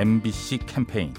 MBC 캠페인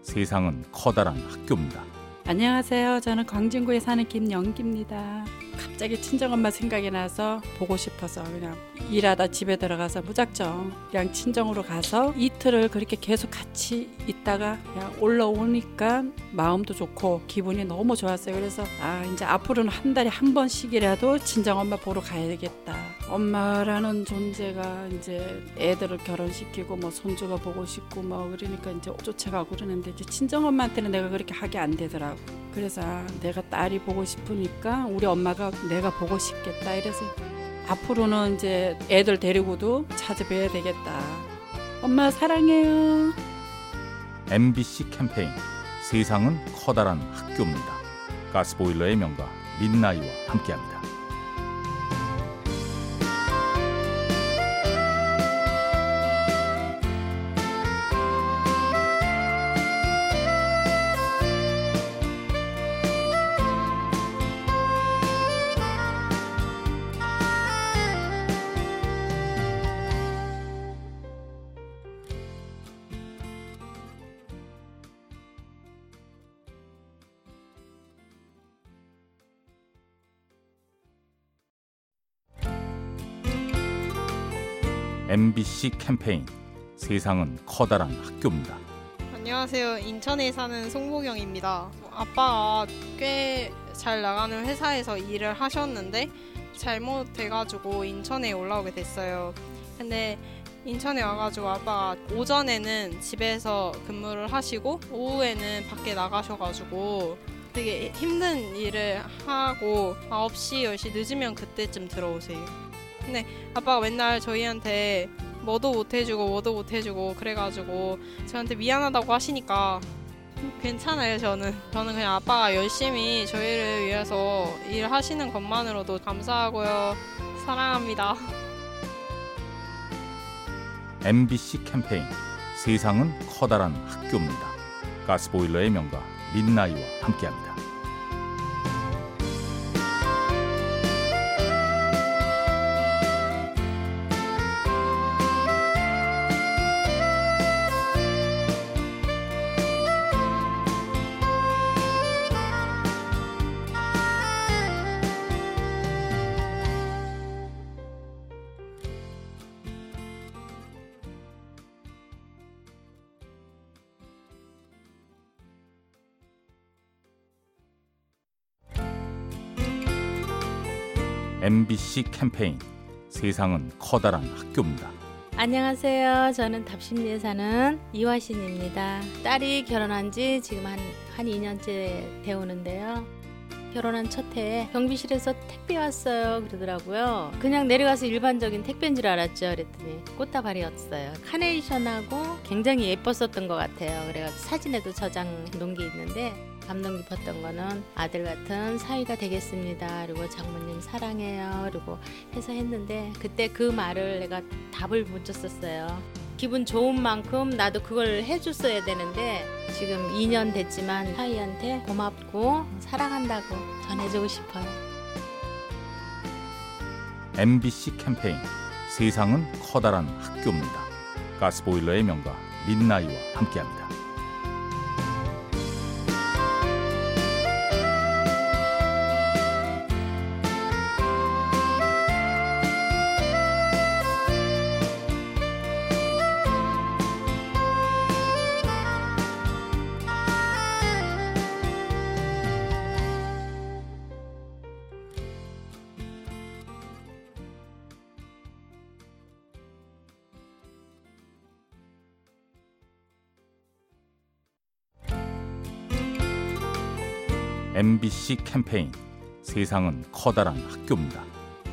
세상은 커다란 학교입니다. 안녕하세요. 저는 광진구에 사는 김영기입니다. 갑자기 친정엄마 생각이 나서 보고 싶어서 그냥 일하다 집에 들어가서 무작정 그냥 친정으로 가서 이틀을 그렇게 계속 같이 있다가 그냥 올라오니까 마음도 좋고 기분이 너무 좋았어요. 그래서 아 이제 앞으로는 한 달에 한 번씩이라도 친정엄마 보러 가야겠다. 엄마라는 존재가 이제 애들을 결혼시키고 뭐 손주가 보고 싶고 뭐 그러니까 이제 쫓아가고 그러는데 이제 친정엄마한테는 내가 그렇게 하게 안 되더라고. 그래서 아, 내가 딸이 보고 싶으니까 우리 엄마가 내가 보고 싶겠다 이래서 앞으로는 이제 애들 데리고도 찾아뵈야 되겠다. 엄마 사랑해요. MBC 캠페인 세상은 커다란 학교입니다. 가스보일러의 명가 민나이와 함께합니다. MBC 캠페인 세상은 커다란 학교입니다. 안녕하세요. 인천에 사는 송보경입니다. 아빠가 꽤 잘 나가는 회사에서 일을 하셨는데 잘못돼가지고 인천에 올라오게 됐어요. 근데 인천에 와가지고 아빠가 오전에는 집에서 근무를 하시고 오후에는 밖에 나가셔가지고 되게 힘든 일을 하고 9시, 10시 늦으면 그때쯤 들어오세요. 근데 아빠가 맨날 저희한테 뭐도 못 해주고 뭐도 못 해주고 그래가지고 저한테 미안하다고 하시니까 괜찮아요 저는 저는 그냥 아빠가 열심히 저희를 위해서 일하시는 것만으로도 감사하고요 사랑합니다 MBC 캠페인 세상은 커다란 학교입니다. 가스보일러의 명가 민나이와 함께합니다. MBC 캠페인 세상은 커다란 학교입니다. 안녕하세요. 저는 답심리에 사는 이화신입니다. 딸이 결혼한 지 지금 한, 한 2년째 되오는데요. 결혼한 첫 해에 경비실에서 택배 왔어요 그러더라고요. 그냥 내려가서 일반적인 택배인 줄 알았죠. 그랬더니 꽃다발이었어요. 카네이션하고 굉장히 예뻤었던 것 같아요. 그래가지고 사진에도 저장 놓은 게 있는데 감동 깊었던 거는 아들 같은 사위가 되겠습니다. 그리고 장모님 사랑해요. 그리고 해서 했는데 그때 그 말을 내가 답을 못 줬었어요. 기분 좋은 만큼 나도 그걸 해줬어야 되는데 지금 2년 됐지만 사위한테 고맙고 사랑한다고 전해주고 싶어요. MBC 캠페인 세상은 커다란 학교입니다. 가스보일러의 명가 민나이와 함께합니다. MBC 캠페인 세상은 커다란 학교입니다.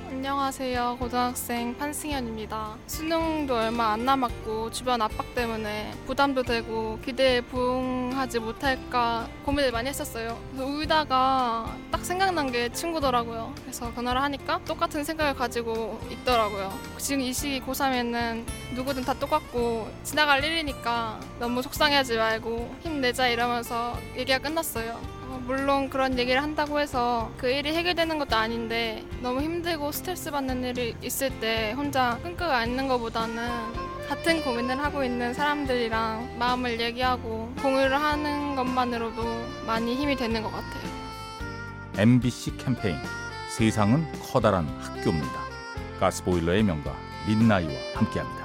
안녕하세요. 고등학생 판승현입니다. 수능도 얼마 안 남았고 주변 압박 때문에 부담도 되고 기대에 부응하지 못할까 고민을 많이 했었어요. 울다가 딱 생각난 게 친구더라고요. 그래서 전화를 하니까 똑같은 생각을 가지고 있더라고요. 지금 이 시기 고3에는 누구든 다 똑같고 지나갈 일이니까 너무 속상해하지 말고 힘내자 이러면서 얘기가 끝났어요. 어, 물론 그런 얘기를 한다고 해서 그 일이 해결되는 것도 아닌데 너무 힘들고 스트레스 받는 일이 있을 때 혼자 끙끙 앓는 것보다는 같은 고민을 하고 있는 사람들이랑 마음을 얘기하고 공유를 하는 것만으로도 많이 힘이 되는 것 같아요. MBC 캠페인 세상은 커다란 학교입니다. 가스보일러의 명가 민나이와 함께합니다.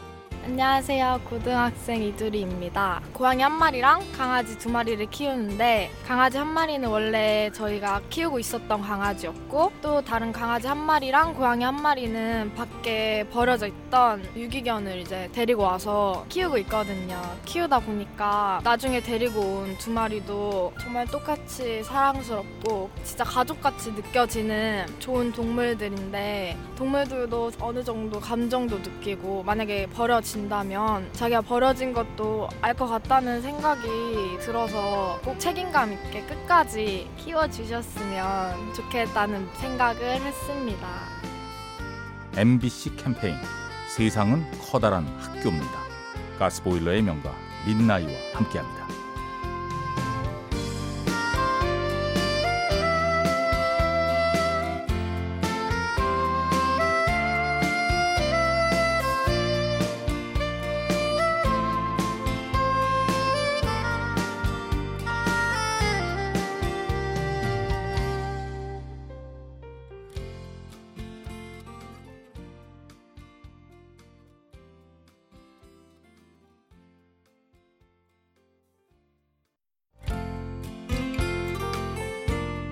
안녕하세요. 고등학생 이두리입니다. 고양이 한 마리랑 강아지 두 마리를 키우는데 강아지 한 마리는 원래 저희가 키우고 있었던 강아지였고 또 다른 강아지 한 마리랑 고양이 한 마리는 밖에 버려져 있던 유기견을 이제 데리고 와서 키우고 있거든요. 키우다 보니까 나중에 데리고 온 두 마리도 정말 똑같이 사랑스럽고 진짜 가족같이 느껴지는 좋은 동물들인데 동물들도 어느 정도 감정도 느끼고 만약에 버려진 진다면 자기가 버려진 것도 알 것 같다는 생각이 들어서 꼭 책임감 있게 끝까지 키워주셨으면 좋겠다는 생각을 했습니다. MBC 캠페인 세상은 커다란 학교입니다. 가스보일러의 명가 민나이와 함께합니다.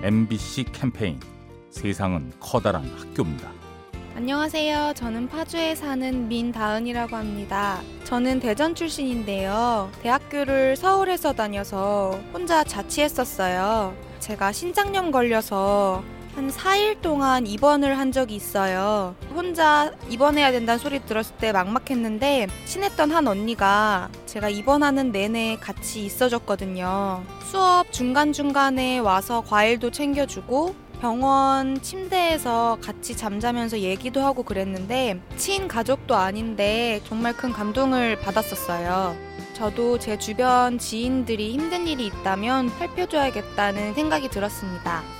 MBC 캠페인 세상은 커다란 학교입니다. 안녕하세요. 저는 파주에 사는 민다은이라고 합니다. 저는 대전 출신인데요. 대학교를 서울에서 다녀서 혼자 자취했었어요. 제가 신장염 걸려서 한 4일 동안 입원을 한 적이 있어요. 혼자 입원해야 된다는 소리 들었을 때 막막했는데 친했던 한 언니가 제가 입원하는 내내 같이 있어줬거든요. 수업 중간중간에 와서 과일도 챙겨주고 병원 침대에서 같이 잠자면서 얘기도 하고 그랬는데 친인 가족도 아닌데 정말 큰 감동을 받았었어요. 저도 제 주변 지인들이 힘든 일이 있다면 살펴줘야겠다는 생각이 들었습니다.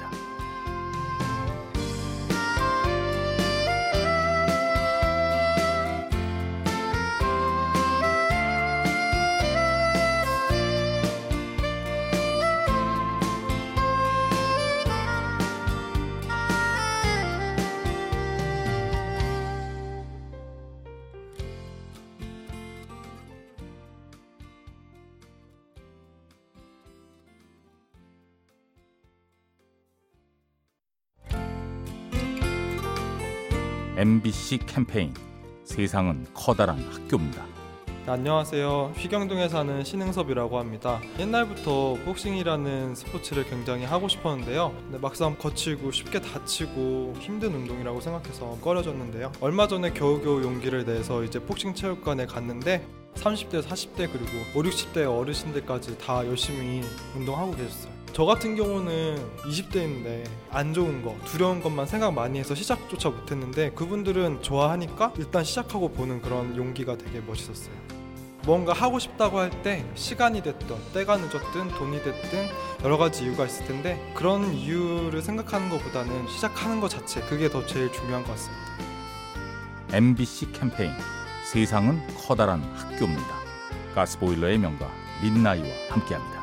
MBC 캠페인 세상은 커다란 학교입니다. 네, 안녕하세요. 휘경동에 사는 신흥섭이라고 합니다. 옛날부터 복싱이라는 스포츠를 굉장히 하고 싶었는데요. 근데 막상 거칠고 쉽게 다치고 힘든 운동이라고 생각해서 꺼려졌는데요. 얼마 전에 겨우겨우 용기를 내서 이제 복싱 체육관에 갔는데 30대, 40대 그리고 5, 60대 어르신들까지 다 열심히 운동하고 계셨어요. 저 같은 경우는 20대인데 안 좋은 거, 두려운 것만 생각 많이 해서 시작조차 못했는데 그분들은 좋아하니까 일단 시작하고 보는 그런 용기가 되게 멋있었어요. 뭔가 하고 싶다고 할 때 시간이 됐든 때가 늦었든 돈이 됐든 여러 가지 이유가 있을 텐데 그런 이유를 생각하는 것보다는 시작하는 것 자체 그게 더 제일 중요한 것 같습니다. MBC 캠페인 세상은 커다란 학교입니다. 가스보일러의 명가 민나이와 함께합니다.